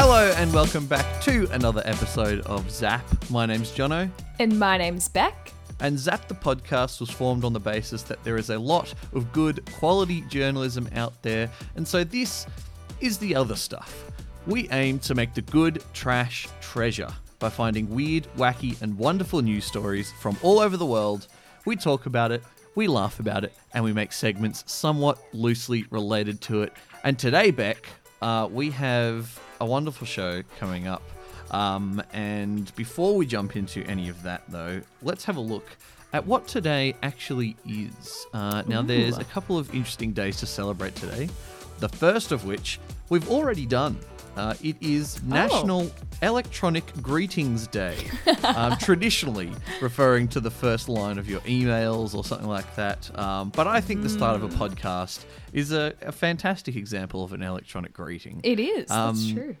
Hello and welcome back to another episode of Zap. My name's Jono, And my name's Bec. and Zap the podcast was formed on the basis that there is a lot of good quality journalism out there, and so this is the other stuff. We aim to make the good trash treasure by finding weird, wacky, and wonderful news stories from all over the world. We talk about it, we laugh about it, and we make segments somewhat loosely related to it. And today, Bec, uh, we have a wonderful show coming up. Um, and before we jump into any of that, though, let's have a look at what today actually is. Uh, now, there's a couple of interesting days to celebrate today. The first of which we've already done. Uh, it is National Electronic Greetings Day, um, traditionally referring to the first line of your emails or something like that. Um, but I think the start of a podcast is a, a fantastic example of an electronic greeting. It is. That's Um, true.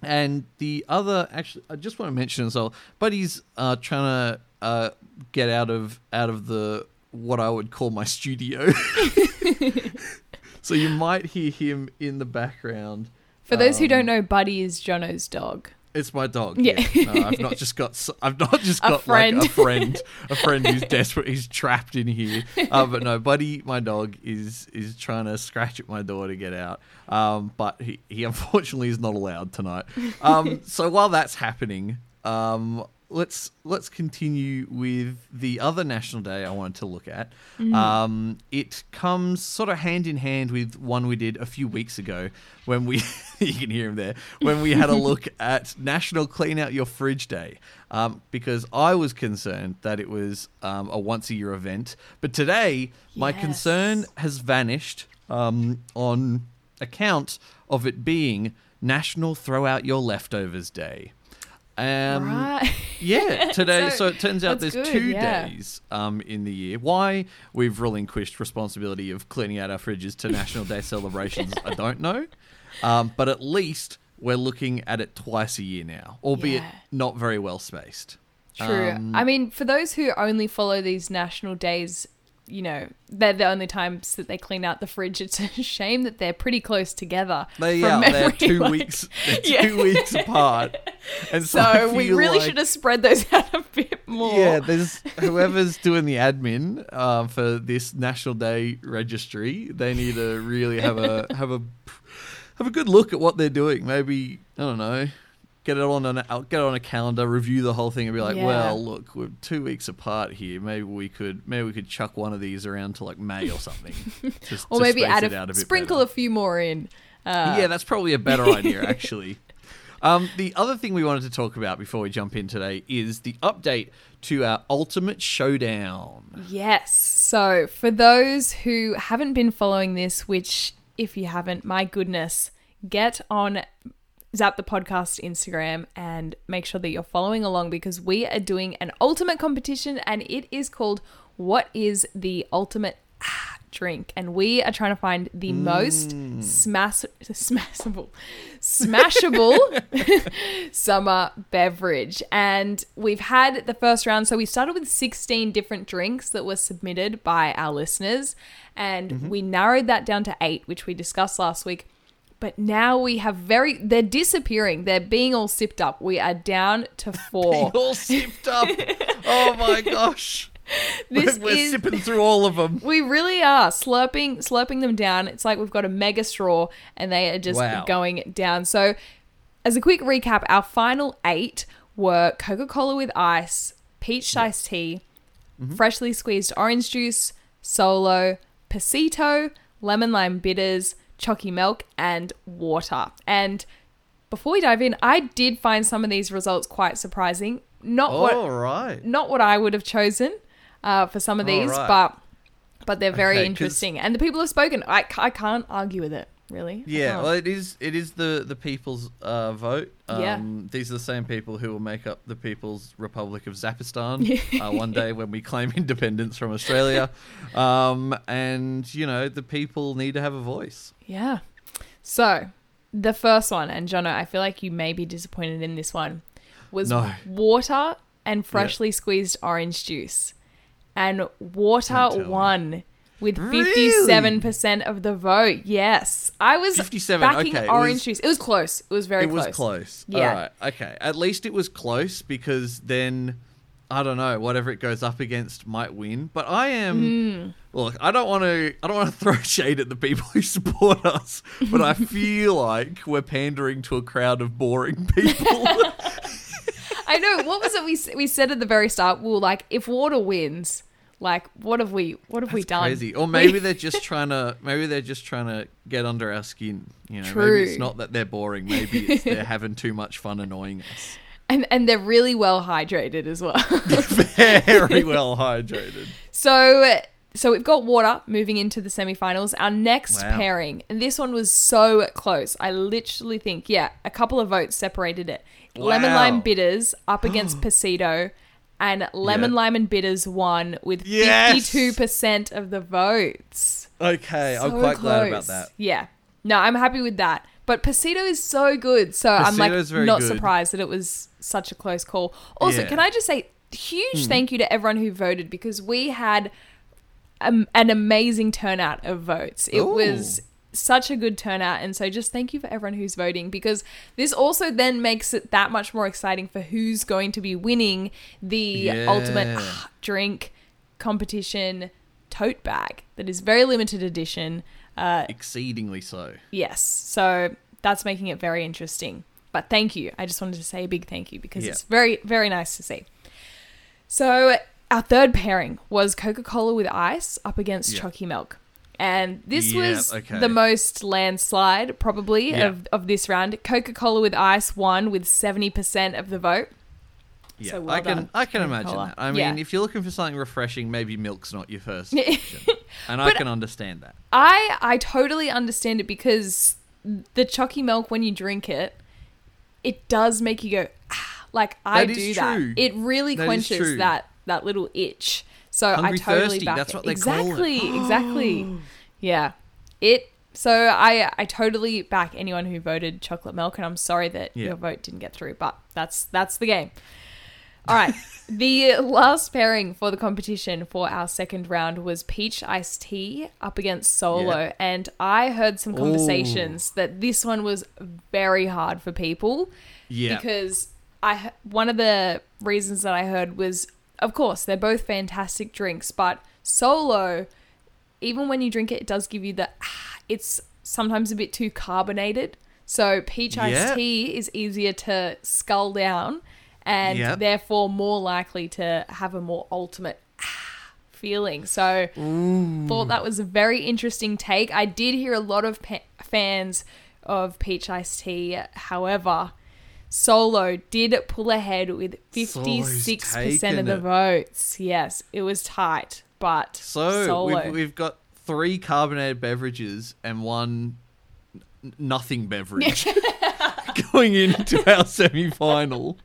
And the other, actually, I just want to mention as well. Buddy's uh, trying to uh, get out of out of the what I would call my studio. so you might hear him in the background. For those who um, don't know, Buddy is Jono's dog. It's my dog. Yeah. Yeah. No, I've not just got. I've not just A got friend. like a friend, a friend who's desperate. He's trapped in here. Uh, but no, Buddy, my dog, is is trying to scratch at my door to get out. Um, but he, he unfortunately is not allowed tonight. Um, so while that's happening, um, let's let's continue with the other national day I wanted to look at. Um, it comes sort of hand in hand with one we did a few weeks ago when we you can hear him there when we had a look at National Clean Out Your Fridge Day. Um, because I was concerned that it was um, a once a year event, but today my concern has vanished um, on account of it being National Throw Out Your Leftovers Day. Um, right. yeah, today. so, So, it turns out there's good, two yeah. days um, in the year. Why we've relinquished responsibility of cleaning out our fridges to National Day celebrations, I don't know. Um, but at least we're looking at it twice a year now, albeit Yeah. not very well spaced. True. Um, I mean, for those who only follow these national days, you know, they're the only times that they clean out the fridge. It's a shame that they're pretty close together. They, from yeah, they're two like- weeks. They're Yeah. two weeks apart, and so, So we really like- should have spread those out a bit more. Yeah, there's whoever's doing the admin uh, for this National Day registry. They need to really have a have a have a good look at what they're doing. Maybe I don't know, get it on an get it on a calendar, review the whole thing, and be like, Yeah. well, look, we're two weeks apart here. Maybe we could maybe we could chuck one of these around to like May or something, just or maybe add a, out a bit sprinkle better. a few more in. Uh, Yeah, that's probably a better idea, actually. Um, the other thing we wanted to talk about before we jump in today is the update to our Ultimate Showdown. Yes. So, for those who haven't been following this, which if you haven't, my goodness, get on Zap the Podcast Instagram and make sure that you're following along because we are doing an ultimate competition and it is called What is the Ultimate Ah Drink? And we are trying to find the most smash smashable smashable summer beverage. And we've had the first round. So we started with 16 different drinks that were submitted by our listeners. And we narrowed that down to eight, which we discussed last week. But now we have very, they're disappearing. They're being all sipped up. We are down to four. all sipped up. oh my gosh. This we're is- sipping through all of them. We really are slurping slurping them down. It's like we've got a mega straw and they are just Wow. going down. So, as a quick recap, our final 8 were Coca-Cola with ice, peach iced tea, Mm-hmm. freshly squeezed orange juice, solo, pasito, lemon lime bitters, chalky milk and water. And before we dive in, I did find some of these results quite surprising. Not what All right. not what I would have chosen uh, for some of these, Alright. but but they're very Okay, interesting. And the people have spoken. I, I can't argue with it, really. Yeah, well, it is. It is the the people's uh, vote. Um, Yeah. These are the same people who will make up the People's Republic of Zapistan uh, one day when we claim independence from Australia. Um, and you know, the people need to have a voice. yeah. So the first one, and Jono, I feel like you may be disappointed in this one, was No. water and freshly squeezed orange juice. And water Don't me. With 57% of the vote. Yes. I was 57, backing okay, it orange was- juice. It was close. It was very close. it was close. close. Yeah. Right. Okay. At least it was close because then I don't know whatever it goes up against might win. But I am. Hmm. Look, I don't want to. I don't want to throw shade at the people who support us, but I feel like we're pandering to a crowd of boring people. I know. What was it we we said at the very start? Well, like if water wins, like what have we what have we done? crazy. Or maybe they're just trying to. Maybe they're just trying to get under our skin. You know, True. maybe it's not that they're boring. Maybe it's they're having too much fun annoying us. and and they're really well hydrated as well. Very well hydrated. So so we've got water moving into the semifinals. Our next Wow. pairing, and this one was so close. I literally think, yeah, a couple of votes separated it. Lemon lime bitters up against Pasito, and lemon Yeah. lime and bitters won with Yes. fifty-two percent of the votes. Okay, I'm So quite glad about that. Yeah, no, I'm happy with that. But Pasito is so good, so I'm like not good. surprised that it was such a close call. Also, Yeah. Hmm. can I just say huge thank you to everyone who voted because we had um, an amazing turnout of votes. It Ooh. was such a good turnout, and so just thank you for everyone who's voting because this also then makes it that much more exciting for who's going to be winning the Yeah. ultimate ah, drink competition tote bag that is very limited edition. Uh, Exceedingly so. yes, so that's making it very interesting. But thank you. I just wanted to say a big thank you because Yeah. it's very, very nice to see. So our third pairing was Coca Cola with ice up against Yeah. Chalky Milk. And this Yeah, was okay. the most landslide, probably, Yeah. of, of this round. Coca Cola with ice won with 70% of the vote. Yeah, So well I can done, I can Coca-Cola. imagine that. I mean, Yeah. if you're looking for something refreshing, maybe milk's not your first option, and I can understand that. I I totally understand it because the chalky milk when you drink it, it does make you go ah, like I That is do that. true. It really That quenches that that little itch. So Hungry I totally thirsty, back that's it. what they call it. exactly, exactly. Yeah, it. So I I totally back anyone who voted chocolate milk, and I'm sorry that Yeah. your vote didn't get through, but that's that's the game. All right. the last pairing for the competition for our second round was peach iced tea up against solo. Yeah. And I heard some conversations that this one was very hard for people Yeah, because I h- one of the reasons that I heard was of course they're both fantastic drinks, but solo even when you drink it it does give you the ah, it's sometimes a bit too carbonated. So peach iced Yeah. tea is easier to scull down and Yep. therefore more likely to have a more ultimate ah, feeling. So thought that was a very interesting take. I did hear a lot of fans of peach iced tea. However, Solo did pull ahead with 56% of the it. votes. Yes, it was tight, but so Solo. we've, we've got three carbonated beverages and one nothing beverage going into our semi-final.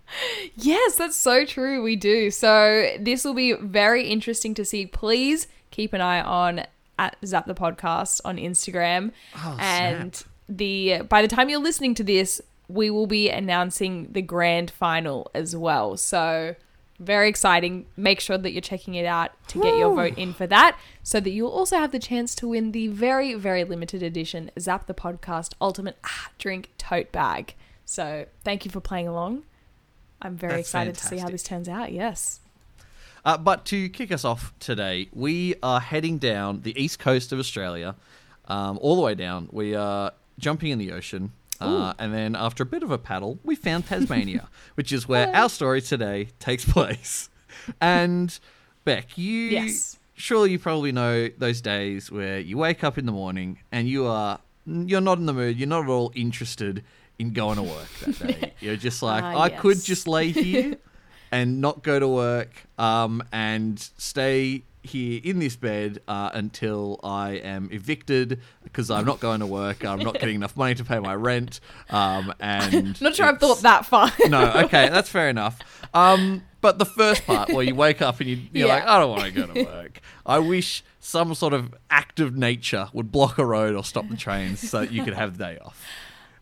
Yes, that's so true. We do. So this will be very interesting to see. Please keep an eye on at Zap the Podcast on Instagram. Oh, and snap. the by the time you're listening to this, we will be announcing the grand final as well. So very exciting. Make sure that you're checking it out to get your vote in for that, so that you'll also have the chance to win the very, very limited edition Zap the Podcast Ultimate ah, Drink Tote Bag. So thank you for playing along. I'm very That's excited to see how this turns out. Yes. Uh, but to kick us off today, we are heading down the east coast of Australia, um, all the way down. We are jumping in the ocean. Uh, and then after a bit of a paddle, we found Tasmania, which is where our story today takes place. And Bec, you Yes. surely you probably know those days where you wake up in the morning and you are you're not in the mood, you're not at all interested in going to work that day. You're just like, Ah, I could just lay here and not go to work um, and stay here in this bed uh, until I am evicted because I'm not going to work. I'm not getting enough money to pay my rent. Um, and Not sure I've thought that far. no, okay, that's fair enough. Um, but the first part where you wake up and you, you're Yeah. like, I don't want to go to work. I wish some sort of act of nature would block a road or stop the trains so that you could have the day off.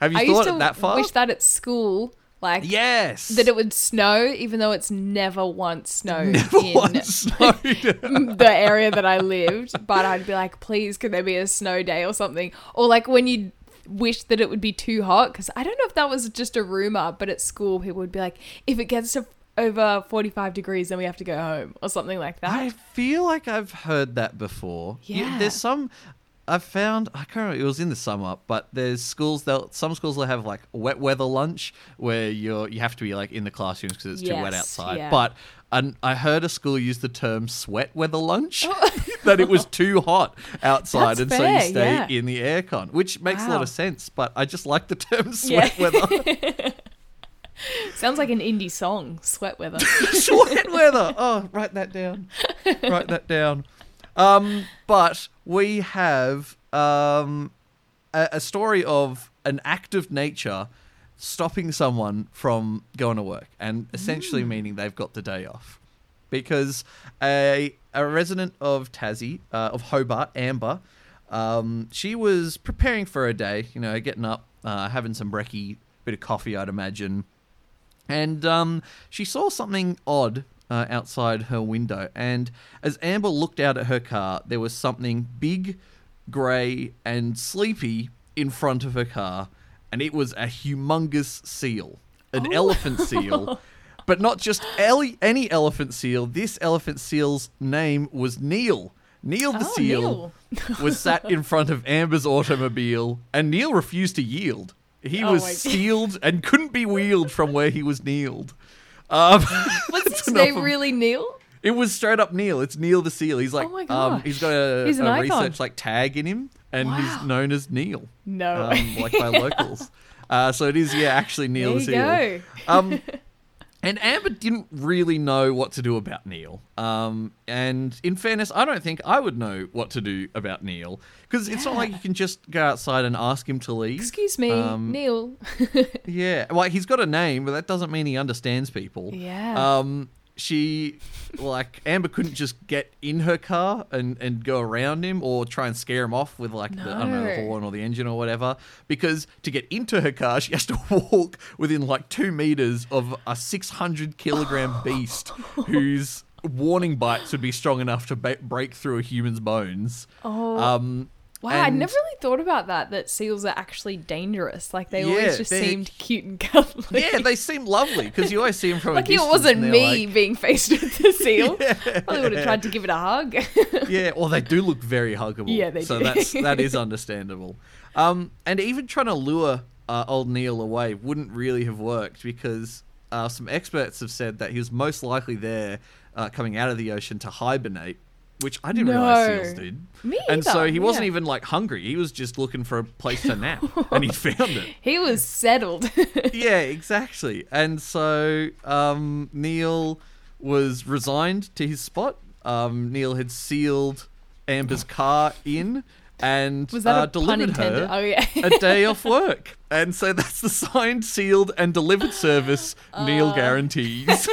Have you I thought used it to that far? I wish that at school Like Yes. that it would snow, even though it's never once snowed Never in once snowed. the area that I lived. But I'd be like, please, could there be a snow day or something? Or like when you wish that it would be too hot, because I don't know if that was just a rumor, but at school people would be like, if it gets to over 45 degrees, then we have to go home or something like that. I feel like I've heard that before. Yeah. there's some. I've found I can't remember. It was in the summer, but there's schools. They'll some schools will have like wet weather lunch where you're you have to be like in the classrooms because it's too wet outside. yeah. But and I heard a school use the term sweat weather lunch Oh. that it was too hot outside, That's and so you stay yeah. in the aircon, which makes a lot of sense. But I just like the term Yeah. sweat weather. Sounds like an indie song, Sweat Weather. sweat weather. Oh, write that down. write that down. Um, but we have um, a, a story of an act of nature stopping someone from going to work, and essentially meaning they've got the day off, because a a resident of Tassie, uh, of Hobart, Amber, um, she was preparing for a day. You know, getting up, uh, having some brekkie, bit of coffee, I'd imagine, and um, she saw something odd uh, outside her window. And as Amber looked out at her car, there was something big, grey, and sleepy in front of her car, and it was a humongous seal, an elephant seal. But not just ele- any elephant seal. This elephant seal's name was Neil. Neil the Oh, seal Neil. was sat in front of Amber's automobile, and Neil refused to yield. He Oh was sealed and couldn't be wheeled from where he was kneeled. Um, Was his name of- really Neil? It was straight up Neil. It's Neil the Seal. He's like, Oh my um, he's got a, He's a research like tag in him, and Wow. he's known as Neil, No. um, like by locals. Uh, so it is, yeah, actually Neil there the you Seal. go. Um, and Amber didn't really know what to do about Neil. Um, and in fairness, I don't think I would know what to do about Neil because it's not like you can just go outside and ask him to leave. Excuse me, Um, Neil. Yeah, well, he's got a name, but that doesn't mean he understands people. Yeah. Um, she, like, Amber couldn't just get in her car and, and go around him or try and scare him off with, like, the, I don't know, the horn or the engine or whatever. Because to get into her car, she has to walk within, like, two meters of a 600 kilogram beast whose warning bites would be strong enough to ba- break through a human's bones. Oh. Um, wow, I never really thought about that, that seals are actually dangerous. Like, they Yeah, always just seemed cute and cuddly. Yeah, they seem lovely because you always see them from Like a it wasn't me like- being faced with the seal. yeah. Probably would have tried to give it a hug. yeah, well, they do look very huggable. Yeah, they so do. that's that is understandable. Um, and even trying to lure uh, old Neil away wouldn't really have worked because uh, some experts have said that he was most likely there, uh, coming out of the ocean to hibernate, which I didn't realize No. seals did. Me and so either, he wasn't even like hungry; he was just looking for a place to nap, and he found it. he was settled. yeah, exactly. And so um, Neil was resigned to his spot. Um, Neil had sealed Amber's car in and Was that uh, a delivered her Oh yeah. a day off work. And so that's the signed, sealed, and delivered service Neil Uh. guarantees.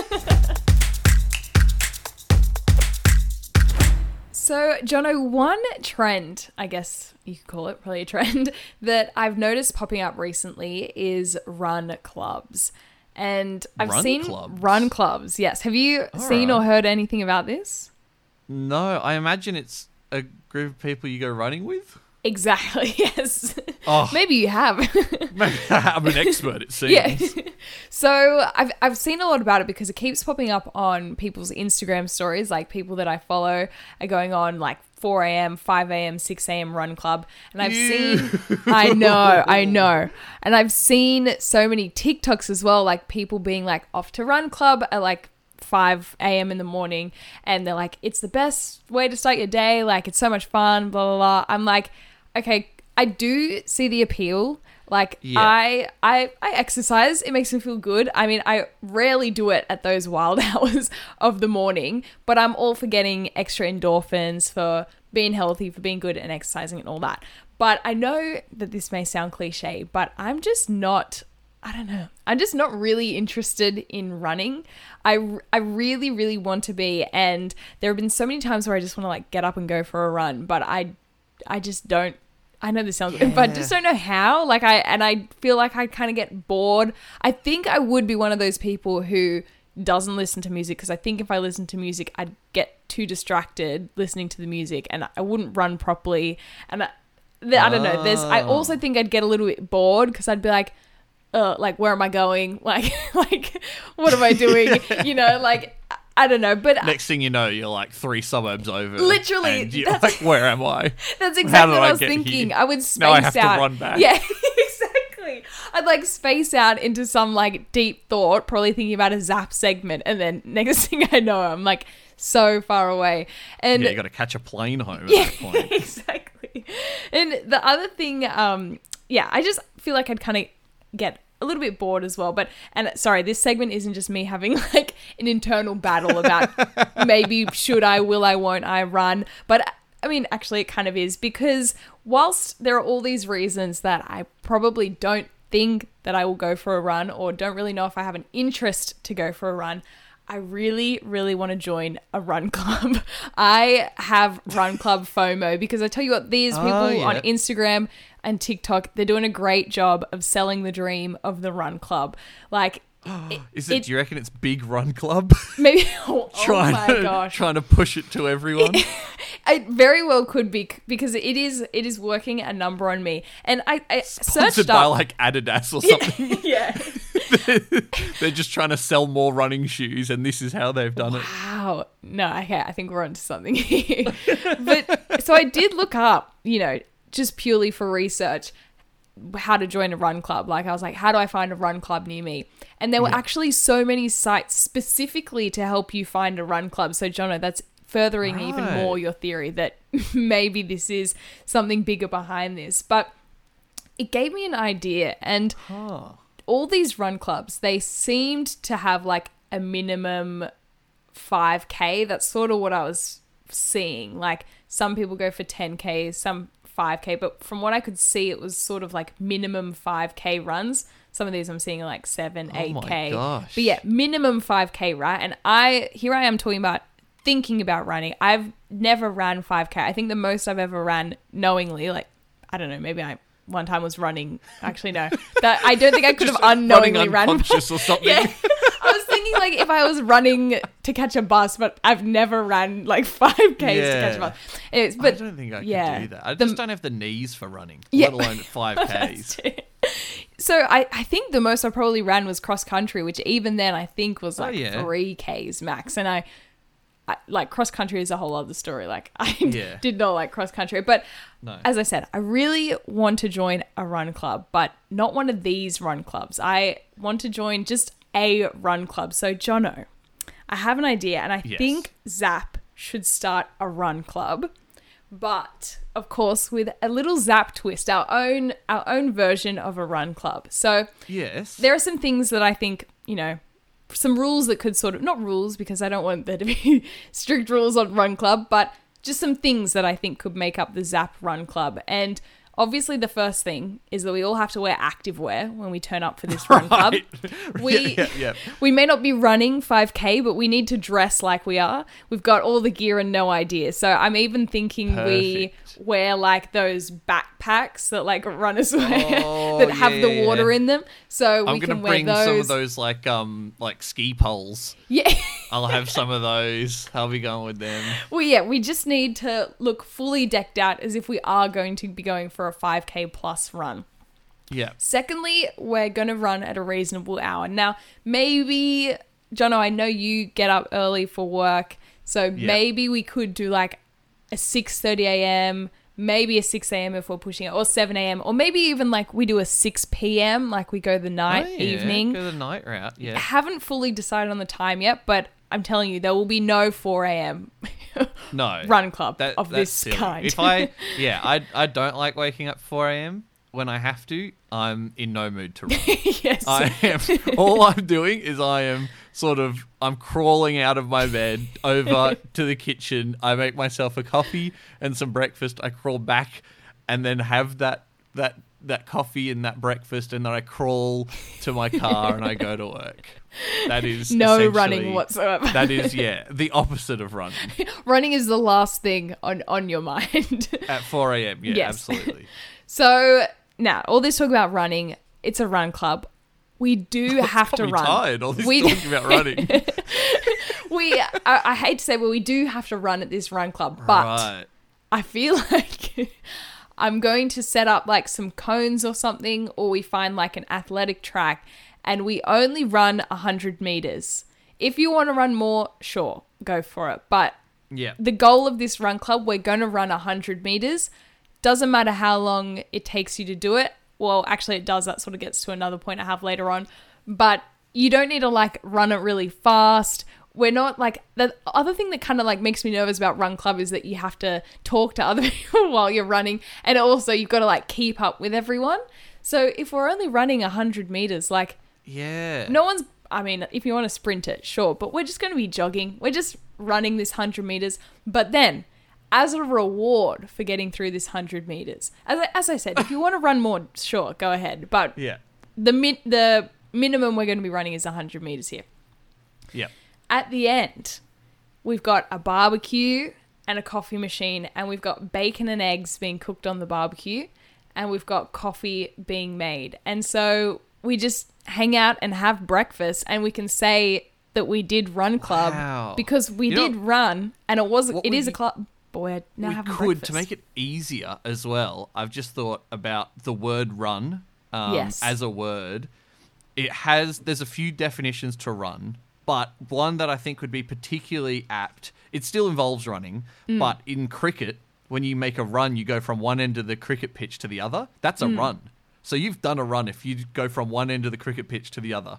So, Jono, one trend, I guess you could call it probably a trend, that I've noticed popping up recently is run clubs. And I've Run seen clubs? run clubs, yes. Have you seen or heard anything about this? no, I imagine it's a group of people you go running with. Exactly, yes. Oh. Maybe you have. Maybe I'm an expert, it seems. yeah. so I've I've seen a lot about it because it keeps popping up on people's Instagram stories. Like people that I follow are going on like 4 a.m., 5 a.m., 6 a.m. run club, and I've Ew. seen. I know, I know, and I've seen so many TikToks as well. Like people being like off to run club at like 5 a.m. in the morning, and they're like, it's the best way to start your day. Like it's so much fun. Blah blah blah. I'm like, okay, I do see the appeal. Like Yeah. I, I, I exercise. It makes me feel good. I mean, I rarely do it at those wild hours of the morning, but I'm all for getting extra endorphins for being healthy, for being good and exercising and all that. But I know that this may sound cliche, but I'm just not. I don't know. I'm just not really interested in running. I, I really, really want to be. And there have been so many times where I just want to like get up and go for a run, but I, I just don't I know this sounds weird, but I just don't know how. Like I and I feel like I kind of get bored. I think I would be one of those people who doesn't listen to music because I think if I listen to music, I'd get too distracted listening to the music and I wouldn't run properly. And I, I don't know. There's. I Oh. also think I'd get a little bit bored because I'd be like. Uh, like where am I going? Like, like what am I doing? You know, like I- don't know. But Next thing you know, you're like three suburbs over. Literally, that's- like, where am I? That's exactly what I I was thinking. here? I would space Now I have to out. run back. Yeah, exactly. I'd like space out into some like deep thought, probably thinking about a zap segment, and then next thing I know, I'm like so far away. And Yeah, you got to catch a plane home at yeah, that point. exactly. And the other thing, um, yeah, I just feel like I'd kind of get a little bit bored as well. But and sorry, this segment isn't just me having like an internal battle about maybe should I, will I, won't I run. But I mean, actually, it kind of is because whilst there are all these reasons that I probably don't think that I will go for a run or don't really know if I have an interest to go for a run. I really, really want to join a run club. I have run club FOMO because I tell you what, these people Oh, yeah. on Instagram and TikTok, they're doing a great job of selling the dream of the run club. Like, Is it, It- do you reckon it's Big Run Club? maybe, oh, oh trying my to, gosh. trying to push it to everyone. It very well could be because it is it is working a number on me. And I, I Sponsored searched by up. like Adidas or something. yeah. They're just trying to sell more running shoes, and this is how they've done it. Wow. No, okay, I think we're onto something here. but so I did look up, you know, just purely for research, how to join a run club. Like I was like, how do I find a run club near me? And there were actually so many sites specifically to help you find a run club. So Jono, that's furthering even more your theory that maybe this is something bigger behind this. But it gave me an idea and Huh. all these run clubs, they seemed to have like a minimum 5k. That's sort of what I was seeing. Like some people go for 10k, some 5k, but from what I could see, it was sort of like minimum 5k runs. Some of these I'm seeing are like 7, Oh 8k. gosh. But yeah, minimum 5k, right? And I here I am talking about thinking about running. I've never ran 5k. I think the most I've ever ran knowingly, like I don't know, maybe I one time was running. Actually, no, that I don't think I could have unknowingly ran. unconscious or something. Yeah, thinking like if I was running to catch a bus, but I've never ran like five k's to catch a bus. Anyways, I don't think I yeah, do that. I the- just don't have the knees for running, Yeah. let alone five Ks. so I, I think the most I probably ran was cross country, which even then I think was Oh, like yeah. three k's max, and I. I, like cross country is a whole other story. Like I Yeah. did not like cross country, but No. as I said, I really want to join a run club, but not one of these run clubs. I want to join just a run club. So, Jono, I have an idea, and I Yes. think Zap should start a run club, but of course with a little Zap twist, our own our own version of a run club. So, Yes. there are some things that I think, you know, some rules that could sort of not rules because I don't want there to be strict rules on Run Club, but just some things that I think could make up the Zap Run Club. And obviously the first thing is that we all have to wear active wear when we turn up for this run club. We yeah, yeah, yeah. we may not be running 5k, but we need to dress like we are. We've got all the gear and no idea. So I'm even thinking we wear like those backpacks that like runners wear Oh, that have the water in them. So I'm we gonna can wear bring those. some of those like um like ski poles. Yeah. I'll have some of those. I'll be going with them. well, yeah, we just need to look fully decked out as if we are going to be going for a 5k plus run. Yeah. Secondly, we're going to run at a reasonable hour. Now, maybe, Jono, I know you get up early for work, so Yeah. maybe we could do like a 6:30 a.m., maybe a 6 a.m. if we're pushing it, or 7 a.m., or maybe even like we do a 6 p.m., like we go the night, Oh, yeah, evening. Go the night route. Yeah. Haven't fully decided on the time yet, but I'm telling you, there will be no 4 a.m. No. run club That, of this silly. kind. If I yeah, I I don't like waking up 4 a.m. when I have to. I'm in no mood to run. yes. I am. All I'm doing is I am sort of. I'm crawling out of my bed over to the kitchen. I make myself a coffee and some breakfast. I crawl back, and then have that that that coffee and that breakfast, and then I crawl to my car and I go to work. That is no running whatsoever. That is yeah, the opposite of running running is the last thing on on your mind. at 4 a.m. Yeah, Yes. absolutely. So now, all this talk about running, it's a run club. We do have to run. tired. All this We- talking about running. We, I, I hate to say, but we do have to run at this run club. But right. I feel like I'm going to set up like some cones or something, or we find like an athletic track and we only run 100 meters. If you want to run more, sure, go for it. But Yeah. the goal of this run club, we're going to run 100 meters. Doesn't matter how long it takes you to do it. Well, actually, it does. That sort of gets to another point I have later on. But you don't need to like run it really fast. We're not like the other thing that kind of like makes me nervous about run club is that you have to talk to other people while you're running, and also you've got to like keep up with everyone. So if we're only running 100 meters, like Yeah. no one's i mean if you want to sprint it sure but we're just going to be jogging we're just running this 100 meters but then as a reward for getting through this 100 meters as I, as I said if you want to run more sure go ahead but Yeah. the min- the minimum we're going to be running is 100 meters here Yeah. At the end we've got a barbecue and a coffee machine and we've got bacon and eggs being cooked on the barbecue and we've got coffee being made and so we just hang out and have breakfast and we can say that we did run club Wow. because we You know- did run and it was it is a club Boy, we're now we could breakfast. to make it easier as well. I've just thought about the word run um, Yes. as a word. It has there's a few definitions to run, but one that I think would be particularly apt. It still involves running, Mm. but in cricket, when you make a run, you go from one end of the cricket pitch to the other. That's a Mm. run. So you've done a run if you go from one end of the cricket pitch to the other.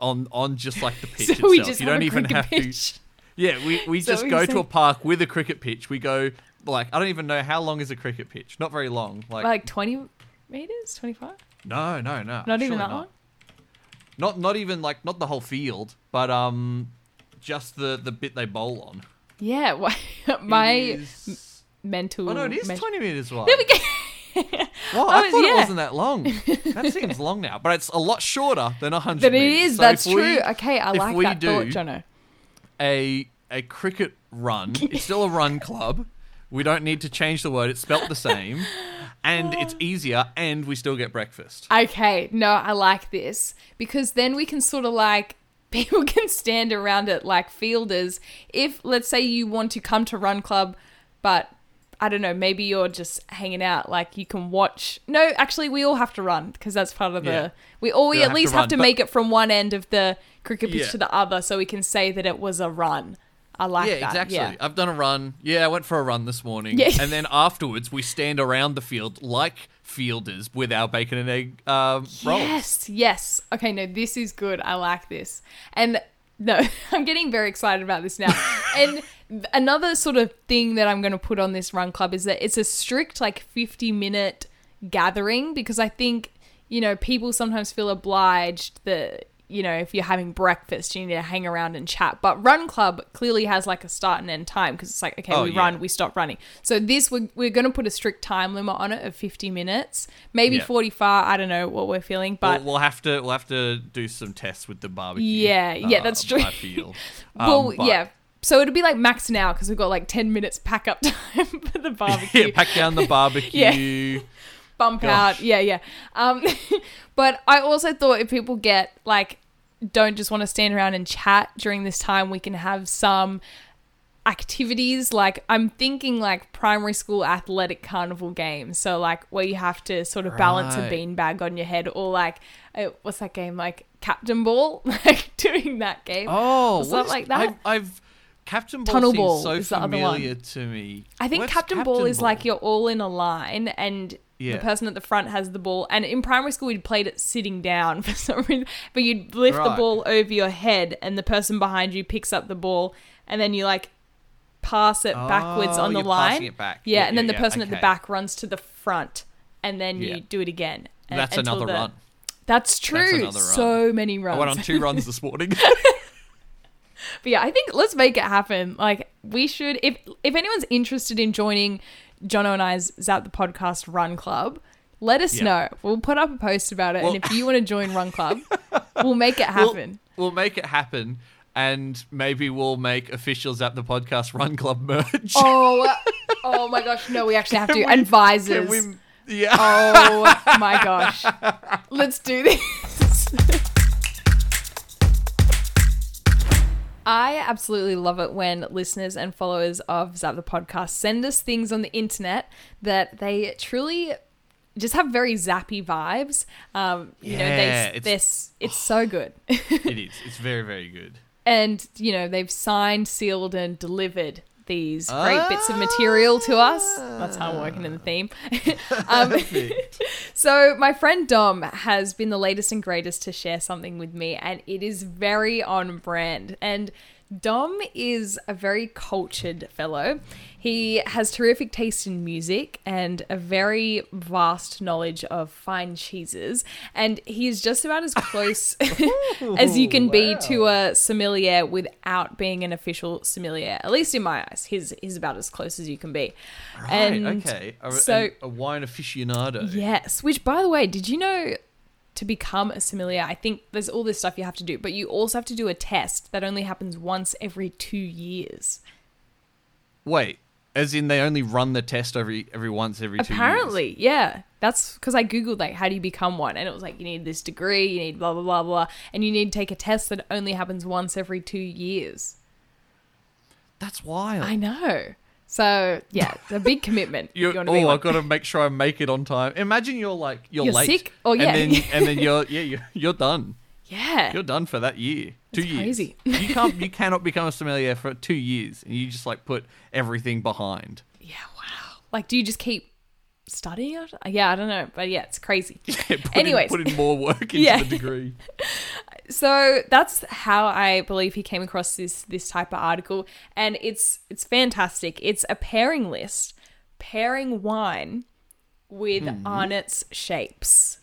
On, on just like the pitch so itself. we just you don't even have to yeah, we, we So just go to a park with a cricket pitch. We go like I don't even know how long is a cricket pitch. Not very long. Like, like 20 meters 25 no, no, no. not even that not. long Not not even like not the whole field, but um, just the the bit they bowl on. yeah why- my is- mental oh no, it is twenty meters wide. there we go Well, I Oh, thought yeah. it wasn't that long. That seems long now, but it's a lot shorter than hundred. That it meters. is. So that's if we- true. Okay, I like that do- thought, Jono. a a cricket run. It's still a run club. We don't need to change the word. It's spelt the same, and it's easier, and we still get breakfast. Okay, no, I like this because then we can sort of like people can stand around it like fielders. If let's say you want to come to Run Club, but I don't know, maybe you're just hanging out. Like you can watch. No, actually, we all have to run because that's part of the. Yeah. We all we We at have to least have to make it from one end of the cricket pitch Yeah. to the other, so we can say that it was a run. I like that. yeah, that. exactly. Yeah. I've done a run. Yeah, I went for a run this morning. Yeah. And then afterwards, we stand around the field like fielders with our bacon and egg um, rolls. Yes, yes. Okay, no, this is good. I like this. And no, I'm getting very excited about this now. and another sort of thing that I'm going to put on this run club is that it's a strict like 50 minute gathering because I think, you know, people sometimes feel obliged that you know, if you're having breakfast, you need to hang around and chat. But Run Club clearly has like a start and end time because it's like, okay, Oh, we yeah. run, we stop running. So this, we're, we're going to put a strict time limit on it of 50 minutes, maybe Yeah. 45. I don't know what we're feeling, but we'll, we'll have to we'll have to do some tests with the barbecue. Yeah, yeah, that's true. I feel. well, Um, but- yeah. So it'll be like max now because we've got like 10 minutes pack up time for the barbecue. Yeah, pack down the barbecue. Bump Gosh. out. Yeah, yeah. Um, but I also thought if people get like don't just want to stand around and chat during this time, we can have some activities like I'm thinking like primary school athletic carnival games. So like where you have to sort of balance a beanbag on your head or like uh, what's that game like Captain Ball like doing that game. Oh, something is- like that. I've, I've Captain Ball Tunnel seems Ball so is the other familiar one. to me. I think What's Captain, Ball is like you're all in a line and Yeah. the person at the front has the ball. And in primary school, we'd played it sitting down for some reason, but you'd lift the ball over your head and the person behind you picks up the ball and then you like pass it backwards Oh, on the line. it back. Yeah, Yeah, and then yeah, the person at the back runs to the front and then you do it again. That's until another the- run. That's true. run. So many runs. I went on two runs this morning. But yeah, I think let's make it happen. Like we should if if anyone's interested in joining Jono and I's Zap the Podcast Run Club, let us Yeah. know. We'll put up a post about it. Well- and if you want to join Run Club, we'll make it We'll- happen. We'll, make it happen, and maybe we'll make officials at the podcast Run Club merch. oh oh my gosh, no, we actually have to. we- Advisors. Can we, Yeah. Oh my gosh. Let's do this. I absolutely love it when listeners and followers of Zap the podcast send us things on the internet that they truly just have very zappy vibes. Um, you know, they it's- it's so good. it is. It's very, very good. and you know they've signed, sealed, and delivered these great bits of material to us. That's how I'm working in the theme. um, so my friend Dom has been the latest and greatest to share something with me, and it is very on brand. And Dom is a very cultured fellow. He has terrific taste in music and a very vast knowledge of fine cheeses. And he is just about as close as you can be to a sommelier without being an official sommelier. At least in my eyes, he's, he's about as close as you can be. Right, and okay. A, so- a wine aficionado. Yes, which by the way, did you know to become a sommelier, I think there's all this stuff you have to do, but you also have to do a test that only happens once every 2 years. Wait, as in they only run the test every every once every two years? Apparently, yeah. That's because I googled like how do you become one, and it was like you need this degree, you need blah blah blah blah, and you need to take a test that only happens once every two years. That's wild. I know. So yeah, it's a big commitment. You want to oh. I've got to make sure I make it on time. Imagine you're like you're, You're late. sick? Oh, yeah. And then, and then you're yeah you're, you're done. yeah. You're done for that year. Two That's years. crazy. you can't you cannot become a sommelier for two years, and you just like put everything behind. Yeah. Wow. Like, do you just keep studying it? Uh, yeah, I don't know, but yeah, it's crazy. put Anyways. in, put in more work into Yeah. the degree. so that's how I believe he came across this this type of article, and it's it's fantastic. It's a pairing list, pairing wine with hmm. Arnott's shapes.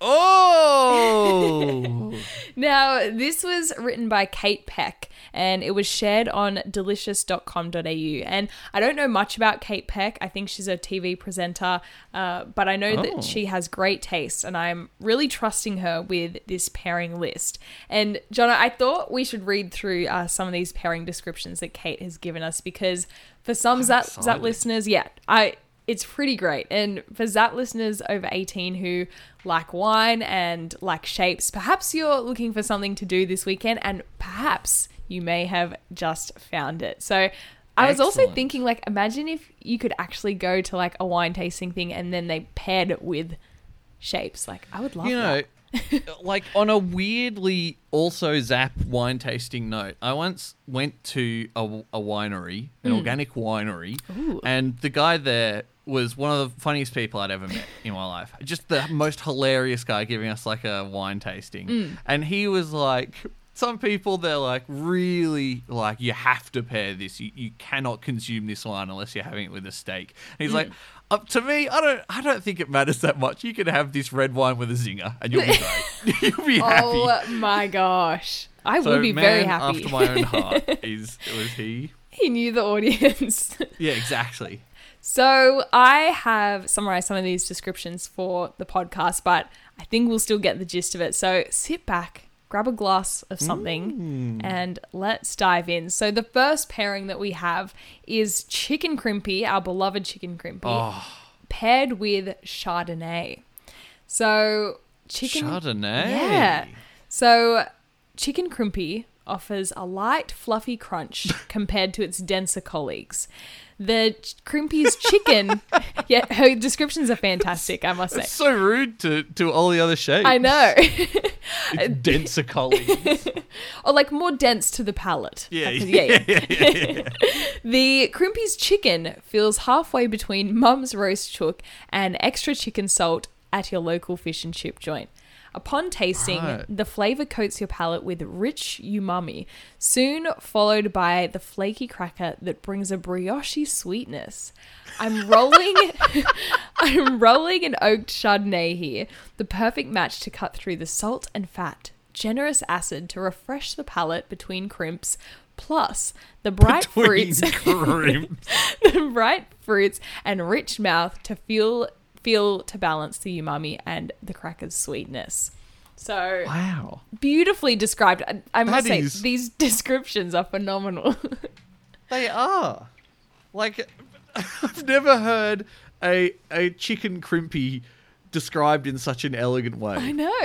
Oh, Now, this was written by Kate Peck and it was shared on delicious.com.au. And I don't know much about Kate Peck. I think she's a TV presenter, uh, but I know Oh. that she has great taste and I'm really trusting her with this pairing list. And, Jono, I thought we should read through uh, some of these pairing descriptions that Kate has given us because for some Zap, Zap excited. listeners, yeah, I it's pretty great. And for Zap listeners over 18 who like wine and like shapes, perhaps you're looking for something to do this weekend and perhaps you may have just found it. So I was also thinking like imagine if you could actually go to like a wine tasting thing and then they paired it with shapes. Like I would love you know, that. like on a weirdly also zap wine tasting note, I once went to a, a winery, an hmm. organic winery, Ooh. and the guy there was one of the funniest people I'd ever met in my life. Just the most hilarious guy giving us like a wine tasting, hmm. and he was like. Some people they're like really like you have to pair this. You, you cannot consume this wine unless you're having it with a steak. And he's hmm. like, up to me, I don't I don't think it matters that much. You can have this red wine with a zinger and you'll be great. you'll be oh happy. Oh my gosh. I So would be very happy. after my own heart is was he. he knew the audience. Yeah, exactly. So I have summarized some of these descriptions for the podcast, but I think we'll still get the gist of it. So sit back, grab a glass of something, mm. and let's dive in. So the first pairing that we have is chicken crimpy, our beloved chicken crimpy, Oh, paired with Chardonnay. So chicken Chardonnay. yeah. So, chicken crimpy offers a light, fluffy crunch compared to its denser colleagues. The crimpy's chicken, yeah, her descriptions are fantastic, I must say. It's so rude to, to all the other shapes. I know. Denser colleagues. or like more dense to the palate. Yeah, yeah, yeah, yeah. The Crimpy's chicken feels halfway between Mum's roast chook and extra chicken salt at your local fish and chip joint. Upon tasting, Right. the flavor coats your palate with rich umami, soon followed by the flaky cracker that brings a brioche sweetness. I'm rolling I'm rolling an oaked Chardonnay here, the perfect match to cut through the salt and fat, generous acid to refresh the palate between crimps, plus the bright Between fruits the bright fruits and rich mouth to feel feel to balance the umami and the cracker's sweetness. So Wow. beautifully described. I, I must say is- these descriptions are phenomenal. They are. Like, I've never heard a a chicken crimpy described in such an elegant way. I know.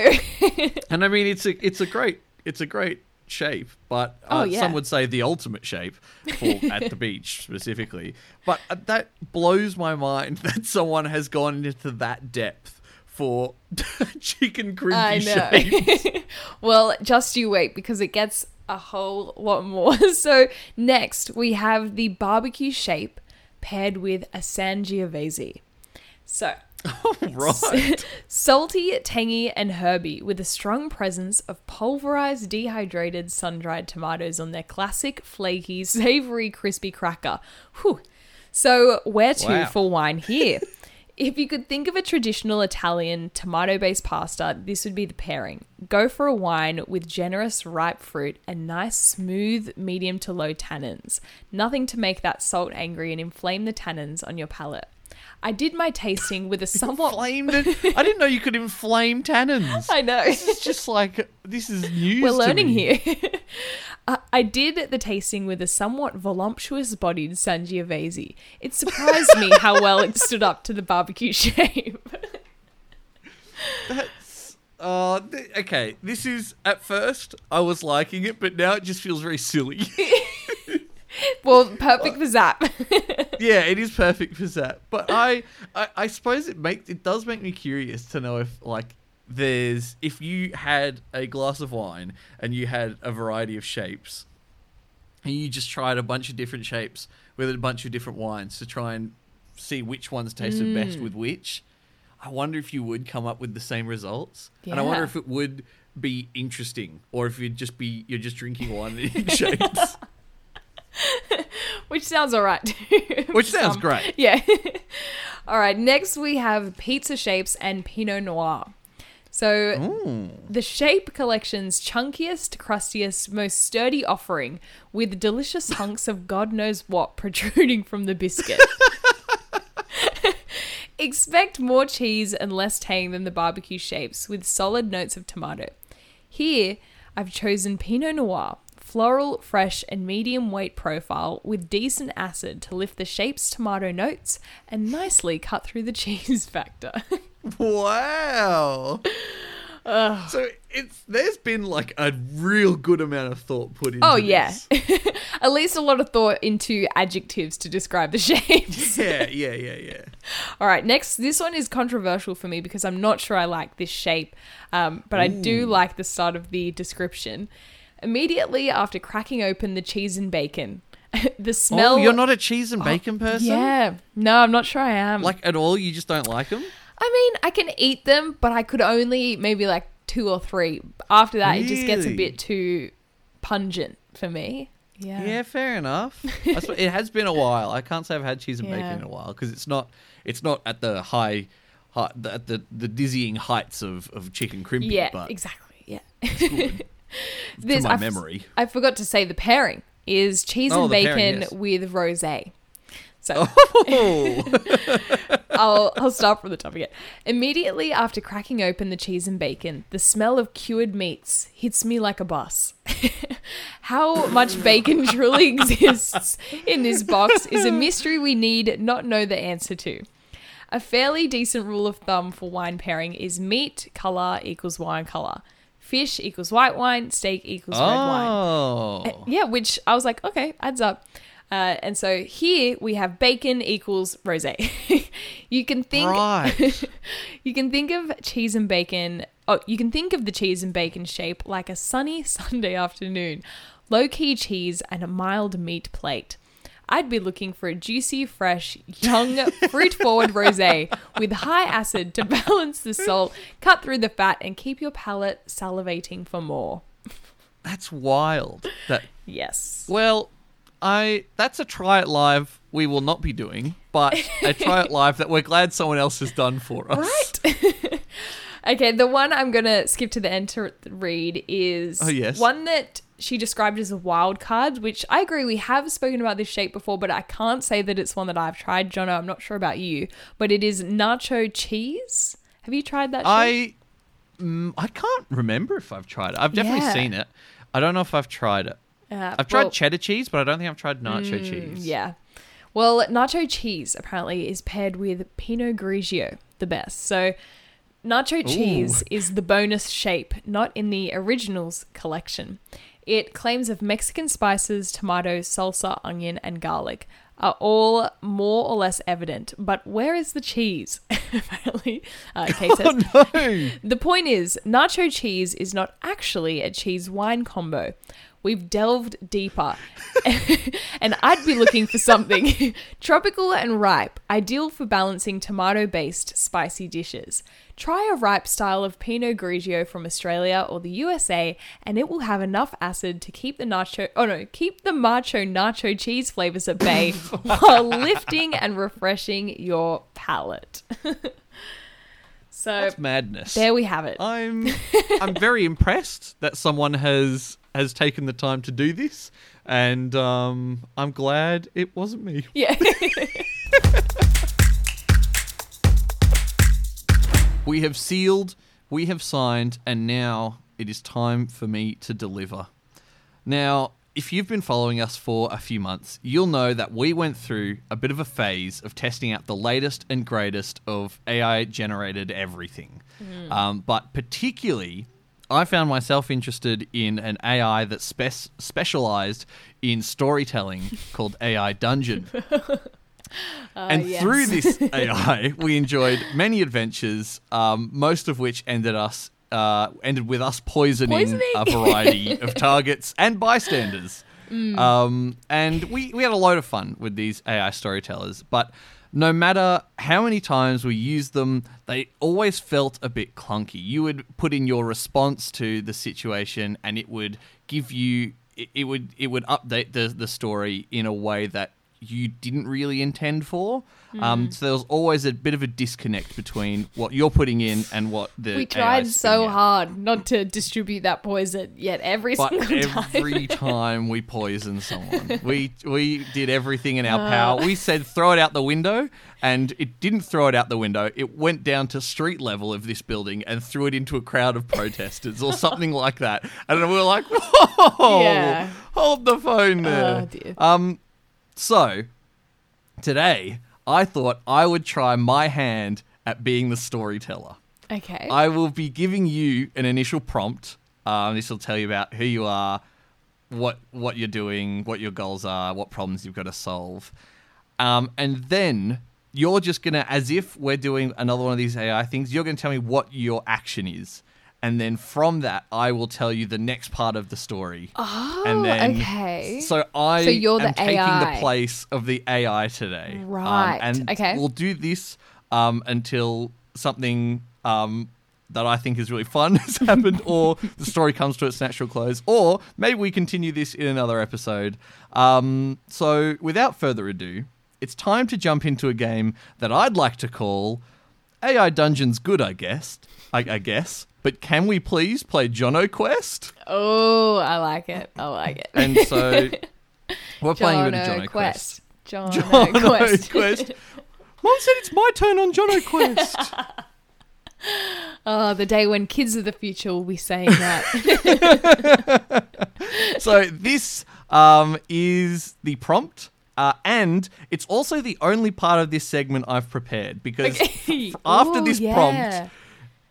And I mean, it's a it's a great it's a great shape, but uh, Oh, yeah. some would say the ultimate shape for at the beach specifically. But uh, that blows my mind that someone has gone into that depth for chicken crimpy shape. well, just you wait because it gets a whole lot more. So next we have the barbecue shape paired with a Sangiovese. So right. salty, tangy, and herby with a strong presence of pulverized, dehydrated, sun-dried tomatoes on their classic, flaky, savory, crispy cracker. Whew. So where to Wow. for wine here? If you could think of a traditional Italian tomato based pasta, this would be the pairing. Go for a wine with generous ripe fruit and nice, smooth, medium to low tannins. Nothing to make that salt angry and inflame the tannins on your palate. I did my tasting with a somewhat. Inflamed. I didn't know you could inflame tannins. I know. It's just like this is news. We're learning here. Uh, I did the tasting with a somewhat voluptuous bodied Sangiovese. It surprised me how well it stood up to the barbecue shape. That's uh th- okay. This is at first I was liking it, but now it just feels very silly. well, perfect for Zap. yeah, it is perfect for that. But I, I, I suppose it makes it does make me curious to know if like there's if you had a glass of wine and you had a variety of shapes, and you just tried a bunch of different shapes with a bunch of different wines to try and see which ones tasted best mm. with which. I wonder if you would come up with the same results, and I wonder if it would be interesting, or if you'd just be you're just drinking wine in shapes, Which sounds alright too. which sounds Some- great. Yeah. All right, next we have pizza shapes and Pinot Noir. So Ooh. the Shape Collection's chunkiest, crustiest, most sturdy offering with delicious hunks of God knows what protruding from the biscuit. Expect more cheese and less tang than the barbecue shapes with solid notes of tomato. Here, I've chosen Pinot Noir, floral, fresh, and medium weight profile with decent acid to lift the shape's tomato notes and nicely cut through the cheese factor. Wow. So it's there's been like a real good amount of thought put into this. Oh, yeah. At least a lot of thought into adjectives to describe the shapes. yeah, yeah, yeah, yeah. All right, next, this one is controversial for me because I'm not sure I like this shape, um, but I do like the start of the description. Immediately after cracking open the cheese and bacon, the oh, smell. oh, you're not a cheese and oh, bacon person? Yeah, no, I'm not sure I am. Like at all, you just don't like them? I mean, I can eat them, but I could only eat maybe like two or three. After that, it just gets a bit too pungent for me. Yeah. Yeah, fair enough. It has been a while. I can't say I've had cheese and Yeah. bacon in a while because it's not it's not at the high, high the, at the the dizzying heights of of chicken crimpy. Yeah, but exactly. Yeah. This- to my I memory. I forgot to say the pairing is cheese Oh, and bacon pairing, yes. with rosé. So Oh, I'll I'll start from the top again. Immediately after cracking open the cheese and bacon, the smell of cured meats hits me like a bus. How much bacon truly exists in this box is a mystery we need not know the answer to. A fairly decent rule of thumb for wine pairing is meat color equals wine color. Fish equals white wine, steak equals red wine. oh. Yeah, which I was like, okay, adds up. Uh, and so here we have bacon equals rosé. you can think right. you can think of cheese and bacon. Oh, you can think of the cheese and bacon shape like a sunny Sunday afternoon, low key cheese and a mild meat plate. I'd be looking for a juicy, fresh, young, fruit forward rosé with high acid to balance the salt, cut through the fat, and keep your palate salivating for more. That's wild. That Yes. well, I that's a try it live we will not be doing, but a try it live that we're glad someone else has done for us. Right. okay, the one I'm going to skip to the end to read is Oh, yes. one that she described as a wild card, which I agree we have spoken about this shape before, but I can't say that it's one that I've tried. Jono, I'm not sure about you, but it is nacho cheese. Have you tried that shape? I mm, I can't remember if I've tried it. I've definitely Yeah. seen it. I don't know if I've tried it. Uh, I've tried well, cheddar cheese, but I don't think I've tried nacho mm, cheese. Yeah. Well, nacho cheese apparently is paired with Pinot Grigio, the best. So, nacho cheese is the bonus shape, not in the originals collection. It claims of Mexican spices, tomatoes, salsa, onion, and garlic are all more or less evident. But where is the cheese? apparently, uh, Kate says. Oh no! The point is, nacho cheese is not actually a cheese wine combo. We've delved deeper. and I'd be looking for something tropical and ripe, ideal for balancing tomato based spicy dishes. Try a ripe style of Pinot Grigio from Australia or the USA, and it will have enough acid to keep the nacho oh no, keep the macho nacho cheese flavors at bay while lifting and refreshing your palate. so That's madness. there we have it. I'm I'm very impressed that someone has has taken the time to do this, and um, I'm glad it wasn't me. Yeah. We have sealed, we have signed, and now it is time for me to deliver. Now, if you've been following us for a few months, you'll know that we went through a bit of a phase of testing out the latest and greatest of AI generated everything. Um, but particularly, I found myself interested in an AI that spec- specialized in storytelling called AI Dungeon. and Uh, yes. through this AI, we enjoyed many adventures, um, most of which ended us uh, ended with us poisoning, Poisoning? a variety of targets and bystanders. Mm. Um, and we, we had a load of fun with these AI storytellers, but no matter how many times we used them, they always felt a bit clunky. You would put in your response to the situation, and it would give you it, it would it would update the the story in a way that you didn't really intend for. Um, Mm. so there was always a bit of a disconnect between what you're putting in and what the we tried so out. hard not to distribute that poison, yet every But single time. every time we poisoned someone, we we did everything in our Uh. power. We said throw it out the window, and it didn't throw it out the window. It went down to street level of this building and threw it into a crowd of protesters or something like that. And we were like, whoa, Yeah. hold the phone there. Oh, dear. Um, so today I thought I would try my hand at being the storyteller. Okay. I will be giving you an initial prompt. Um, this will tell you about who you are, what what you're doing, what your goals are, what problems you've got to solve, um, and then you're just gonna, as if we're doing another one of these AI things, you're gonna tell me what your action is, and then from that, I will tell you the next part of the story. oh, and then, okay. So I So you're the am taking the place of the AI today. Um, Right, and okay. we'll do this um, until something um, that I think is really fun has happened, or the story comes to its natural close, or maybe we continue this in another episode. Um, so without further ado, it's time to jump into a game that I'd like to call AI Dungeons Good, I guess. I, I guess. But can we please play Jono Quest? oh, I like it. I like it. And so we're playing a bit of Jono Jono Quest. Jono Jono Quest. Quest. Mom said it's my turn on Jono Quest. oh, the day when kids of the future will be saying that. so this um, is the prompt. Uh, and it's also the only part of this segment I've prepared because f- after Ooh, this yeah. prompt,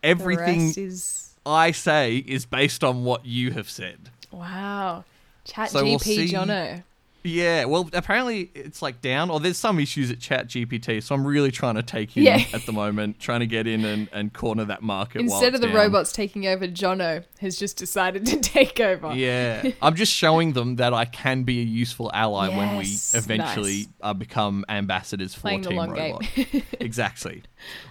everything is I say is based on what you have said. wow. Chat So we'll GP see- Jono. Yeah, well, apparently it's like down, or there's some issues at Chat GPT, so I'm really trying to take him Yeah. at the moment, trying to get in and, and corner that market. Instead of the down. robots taking over, Jono has just decided to take over. Yeah, I'm just showing them that I can be a useful ally when we eventually nice. uh, become ambassadors for Playing Team Robot. exactly.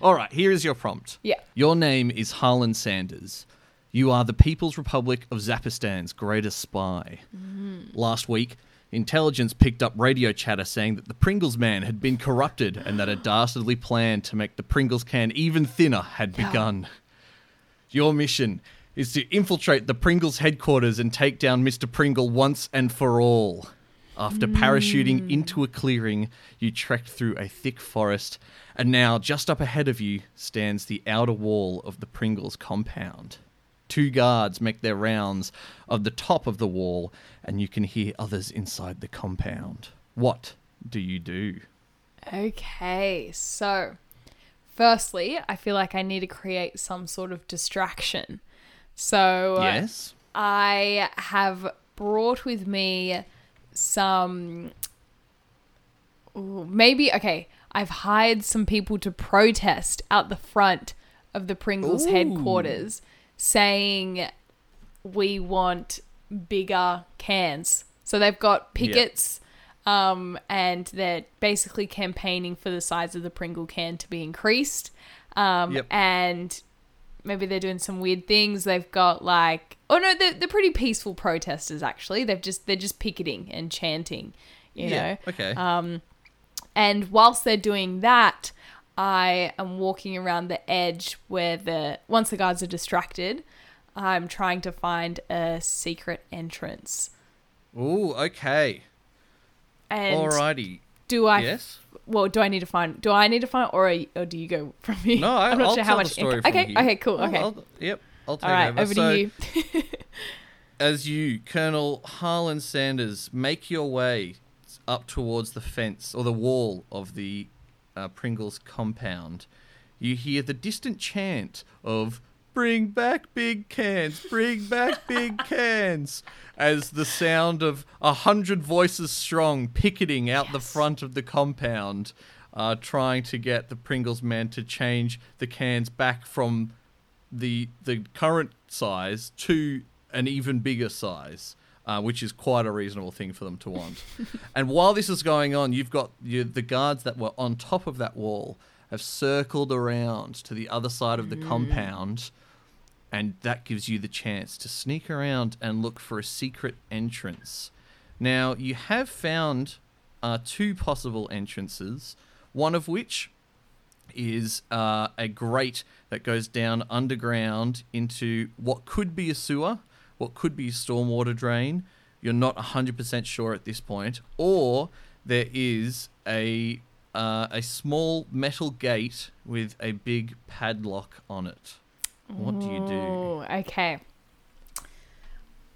All right, here is your prompt. Yeah. Your name is Harlan Sanders. You are the People's Republic of Zappistan's greatest spy. Last week, intelligence picked up radio chatter saying that the Pringles man had been corrupted and that a dastardly plan to make the Pringles can even thinner had begun. Your mission is to infiltrate the Pringles headquarters and take down Mr. Pringle once and for all. After hmm. parachuting into a clearing, you trekked through a thick forest, and now just up ahead of you stands the outer wall of the Pringles compound. Two guards make their rounds of the top of the wall, and you can hear others inside the compound. What do you do? Okay, so firstly, I feel like I need to create some sort of distraction. So Yes. I have brought with me some. Ooh, maybe, okay, I've hired some people to protest out the front of the Pringles Ooh. headquarters saying we want bigger cans. So they've got pickets um, and they're basically campaigning for the size of the Pringle can to be increased. Um, Yep. And maybe they're doing some weird things. They've got like, oh no, they're, they're pretty peaceful protesters actually. They've just they're just picketing and chanting, you yeah. know. Okay. Um, and whilst they're doing that, I am walking around the edge where the once the guards are distracted, I'm trying to find a secret entrance. Ooh, okay. And Alrighty. do I? yes. Well, do I need to find? Do I need to find, or or do you go from me? No, I, I'm not I'll sure how much. from okay. here. Okay. Cool. I'll- Okay. I'll- yep. I'll take All right. over. Over So, to you. as you, Colonel Harlan Sanders, make your way up towards the fence or the wall of the uh, Pringles compound, you hear the distant chant of "Bring back big cans! Bring back big cans!" as the sound of a hundred voices strong picketing out the front of the compound, uh, trying to get the Pringles man to change the cans back from the the current size to an even bigger size, uh, which is quite a reasonable thing for them to want. and while this is going on, you've got you, the guards that were on top of that wall have circled around to the other side of the compound, and that gives you the chance to sneak around and look for a secret entrance. Now you have found uh, two possible entrances, one of which is uh, a grate that goes down underground into what could be a sewer, what could be a stormwater drain. You're not 100% sure at this point. Or there is a uh, a small metal gate with a big padlock on it. What do you do? Ooh, okay.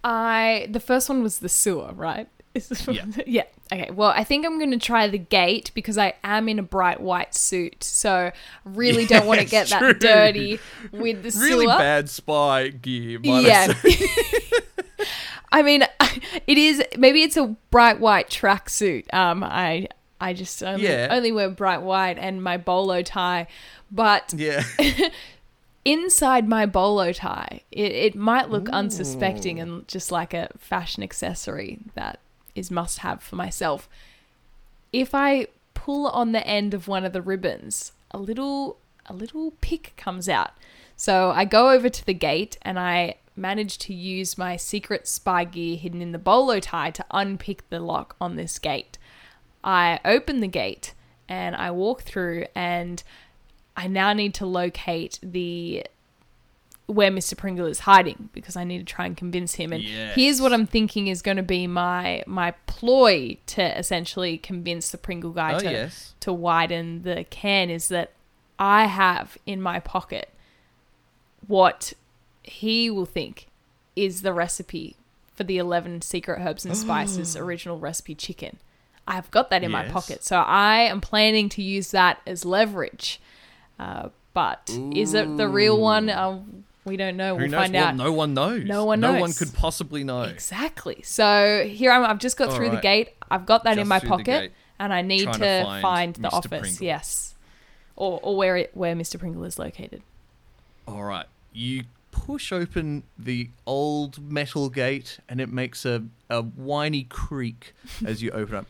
I the first one was the sewer, right? Is this Yeah. yeah. Okay. Well, I think I'm going to try the gate because I am in a bright white suit, so I really don't want to get that dirty with the Really sewer. bad spy gear. Yeah. I mean, it is maybe it's a bright white tracksuit. Um, I I just only, Yeah. only wear bright white and my bolo tie, but yeah. Inside my bolo tie, it, it might look unsuspecting and just like a fashion accessory that is must have for myself. If I pull on the end of one of the ribbons, a little a little pick comes out. So I go over to the gate and I manage to use my secret spy gear hidden in the bolo tie to unpick the lock on this gate. I open the gate and I walk through and I now need to locate the where Mr. Pringle is hiding because I need to try and convince him. And Yes. here's what I'm thinking is going to be my my ploy to essentially convince the Pringle guy Oh, to yes. to widen the can is that I have in my pocket what he will think is the recipe for the 11 secret herbs and spices original recipe chicken. I've got that in my pocket. So I am planning to use that as leverage. Uh, but is it the real one? Uh, we don't know. Who we'll knows? find well, out. no one knows. No one No one could possibly know. Exactly. So here I'm. I've just got All through the gate. I've got that in my pocket, and I need to, to find, find the Mr. office. Pringle. Yes, or or where it, where Mr. Pringle is located. All right. You push open the old metal gate and it makes a, a whiny creak as you open up.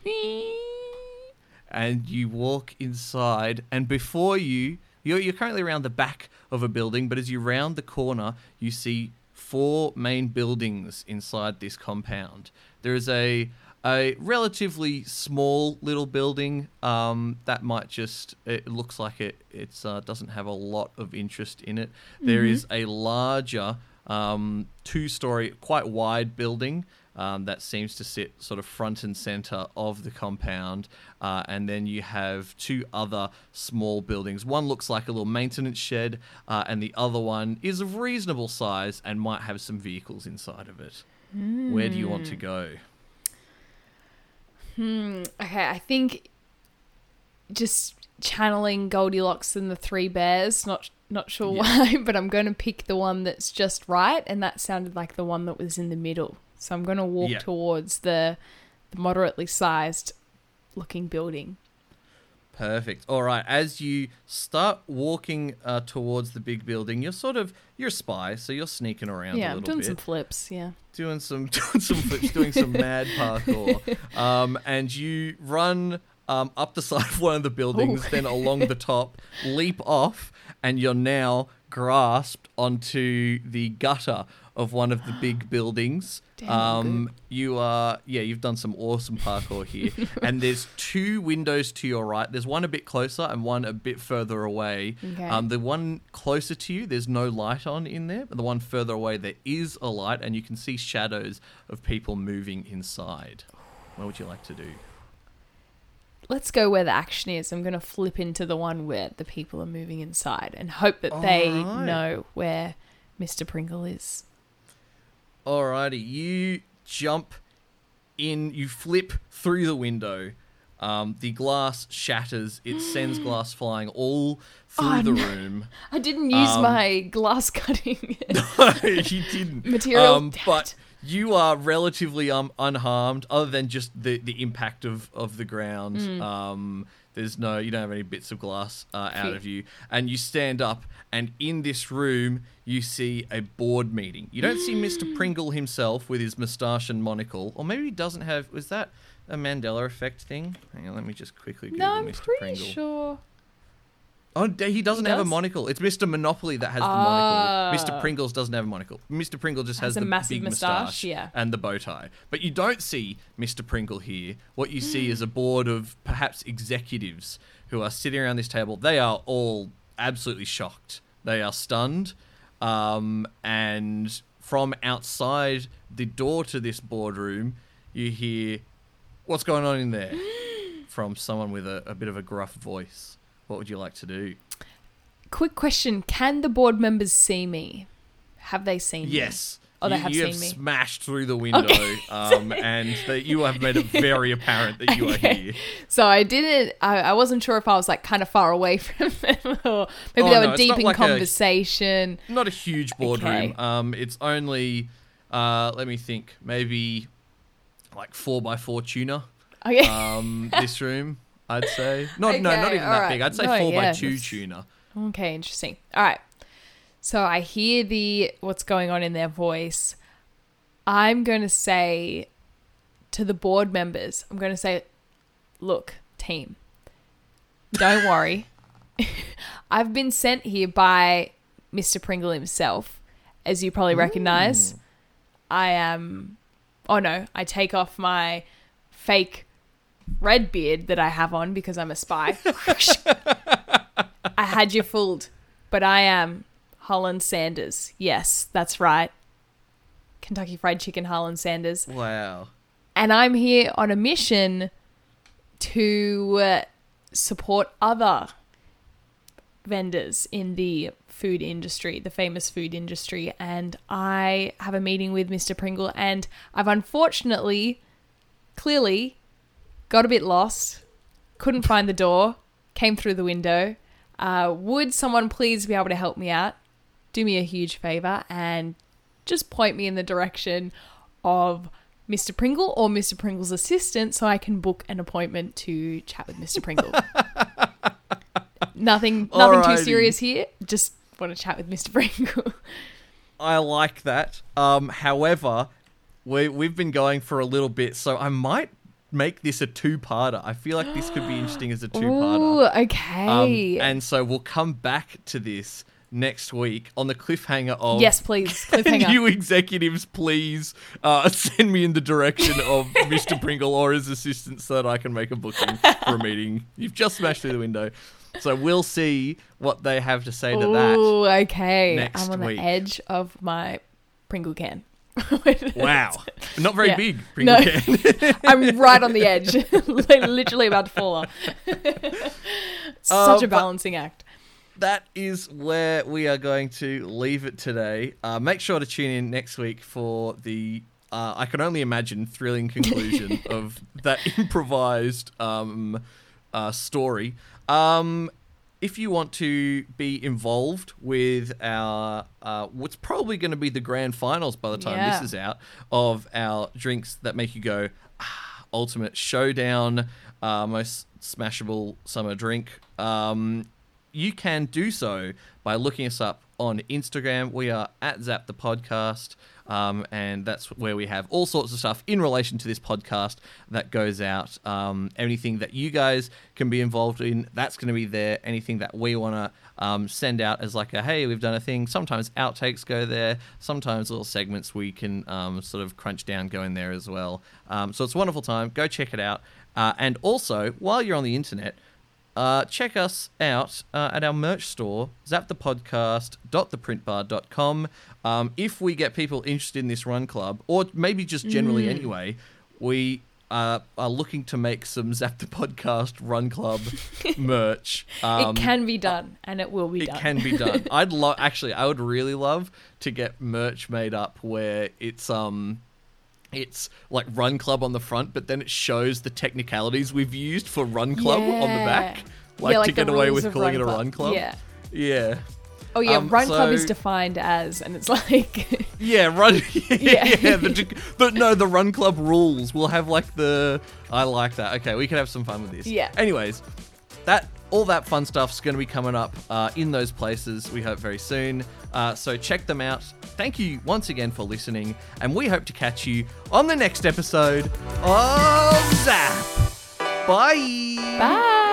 And you walk inside, and before you, you're, you're currently around the back of a building, but as you round the corner, you see four main buildings inside this compound. There is a a relatively small little building um, that might just it looks like it it's uh, doesn't have a lot of interest in it. There is a larger um, two-story, quite wide building um, that seems to sit sort of front and center of the compound, uh, and then you have two other small buildings. One looks like a little maintenance shed, uh, and the other one is of reasonable size and might have some vehicles inside of it. Where do you want to go? Hmm. Okay, I think just channeling Goldilocks and the Three Bears. Not not sure why, but I'm going to pick the one that's just right, and that sounded like the one that was in the middle. So I'm going to walk Yeah. towards the, the moderately sized looking building. Perfect. All right. As you start walking uh, towards the big building, you're sort of you're a spy, so you're sneaking around yeah, a little doing bit, some flips. Yeah. doing some doing some flips, doing some mad parkour, um, and you run um, up the side of one of the buildings, Ooh. then along the top, leap off, and you're now grasped onto the gutter of one of the big buildings. Damn, um, you are yeah, you've done some awesome parkour here, and there's two windows to your right. There's one a bit closer and one a bit further away. Okay. Um, the one closer to you, there's no light on in there, but the one further away, there is a light, and you can see shadows of people moving inside. What would you like to do? Let's go where the action is. I'm going to flip into the one where the people are moving inside and hope that they Alright. know where Mr. Pringle is. Alrighty, you jump in, you flip through the window. Um, the glass shatters. It sends glass flying all through Oh, the no. room. I didn't use Um, my glass cutting. no, you didn't. Material, Um, but. You are relatively um unharmed, other than just the the impact of of the ground. Mm. Um, there's no, you don't have any bits of glass uh, out of you, and you stand up, and in this room you see a board meeting. You don't see Mr. Pringle himself with his moustache and monocle, or maybe he doesn't have. Was that a Mandela effect thing? Hang on, let me just quickly Google no, I'm Mr. pretty Pringle. sure. Oh, he doesn't have a monocle. It's Mr. Monopoly that has the monocle. Mr. Pringles doesn't have a monocle. Mr. Pringle just has, Has the massive big moustache, moustache yeah. and the bow tie. But you don't see Mr. Pringle here. What you see is a board of perhaps executives who are sitting around this table. They are all absolutely shocked. They are stunned. Um, and from outside the door to this boardroom, you hear, What's going on in there? from someone with a, a bit of a gruff voice. What would you like to do? Quick question: Can the board members see me? Have they seen me? Yes. Oh, they you, have you seen have me. smashed through the window, Okay. um, and that you have made it very apparent that you are here. So I didn't. I, I wasn't sure if I was like kind of far away from them, or maybe Oh, they were it's deep in like a- conversation. Not a huge boardroom. Okay. Um, it's only, uh, let me think, maybe like four by four tuna. Okay. Um, this room, I'd say. Not no, not even that alright. big. I'd say No, four by two that's- tuna. Okay, interesting. All right. So I hear the what's going on in their voice. I'm going to say to the board members, I'm going to say, look, team, don't worry. I've been sent here by Mr. Pringle himself, as you probably recognize. I am. Oh no, I take off my fake red beard that I have on because I'm a spy. I had you fooled, but I am Harlan Sanders. Yes, that's right. Kentucky Fried Chicken Harlan Sanders. Wow. And I'm here on a mission to uh, support other vendors in the food industry, the famous food industry. And I have a meeting with Mr. Pringle, and I've unfortunately, clearly, got a bit lost, couldn't find the door, came through the window. Uh, would someone please be able to help me out? Do me a huge favor and just point me in the direction of Mr. Pringle or Mr. Pringle's assistant so I can book an appointment to chat with Mr. Pringle. nothing nothing too serious here. Just want to chat with Mr. Pringle. I like that. Um, however, we we've been going for a little bit, so I might make this a two-parter. I feel like this could be interesting as a two-parter. Ooh, Um, okay. and so we'll come back to this next week on the cliffhanger of yes, please. Can Cliffhanger. you executives please uh, send me in the direction of Mr. Pringle or his assistant so that I can make a booking for a meeting? You've just smashed through the window. So we'll see what they have to say to that. Ooh, okay. next I'm on week. the edge of my Pringle can. Wow. Not very Yeah. big, Pringle No. can. I'm right on the edge, Like, literally about to fall off. Such Uh, a but- balancing act. that is where we are going to leave it today. Uh, make sure to tune in next week for the uh, I can only imagine thrilling conclusion of that improvised um, uh, story. Um, if you want to be involved with our uh, what's probably going to be the grand finals by the time Yeah. this is out of our drinks that make you go ah, ultimate showdown uh, most smashable summer drink um, you can do so by looking us up on Instagram. We are at Zap the Podcast, um, and that's where we have all sorts of stuff in relation to this podcast that goes out. Um, anything that you guys can be involved in, that's going to be there. Anything that we want to um, send out as like a hey, we've done a thing. Sometimes outtakes go there. Sometimes little segments we can um, sort of crunch down go in there as well. Um, so it's a wonderful time. Go check it out. Uh, and also, while you're on the internet, uh, check us out uh, at our merch store, zapthepodcast.theprintbar.com. Um, if we get people interested in this run club, or maybe just generally anyway, we uh, are looking to make some Zap the Podcast Run Club merch. Um, it can be done, and it will be it done. can be done. I'd love actually I would really love to get merch made up where it's um it's like Run Club on the front, but then it shows the technicalities we've used for Run Club on the back. Yeah. Like, to get away with calling it a Run Club. Yeah. Yeah. Oh yeah, Um, Run Club is defined as, and it's like, Yeah, run. Yeah, Yeah. the, the, no, the Run Club rules. We'll have like the. I like that. Okay, we can have some fun with this. Yeah. Anyways, that all that fun stuff's going to be coming up uh, in those places. We hope very soon. Uh, so check them out. Thank you once again for listening, and we hope to catch you on the next episode of Zap. Bye. bye.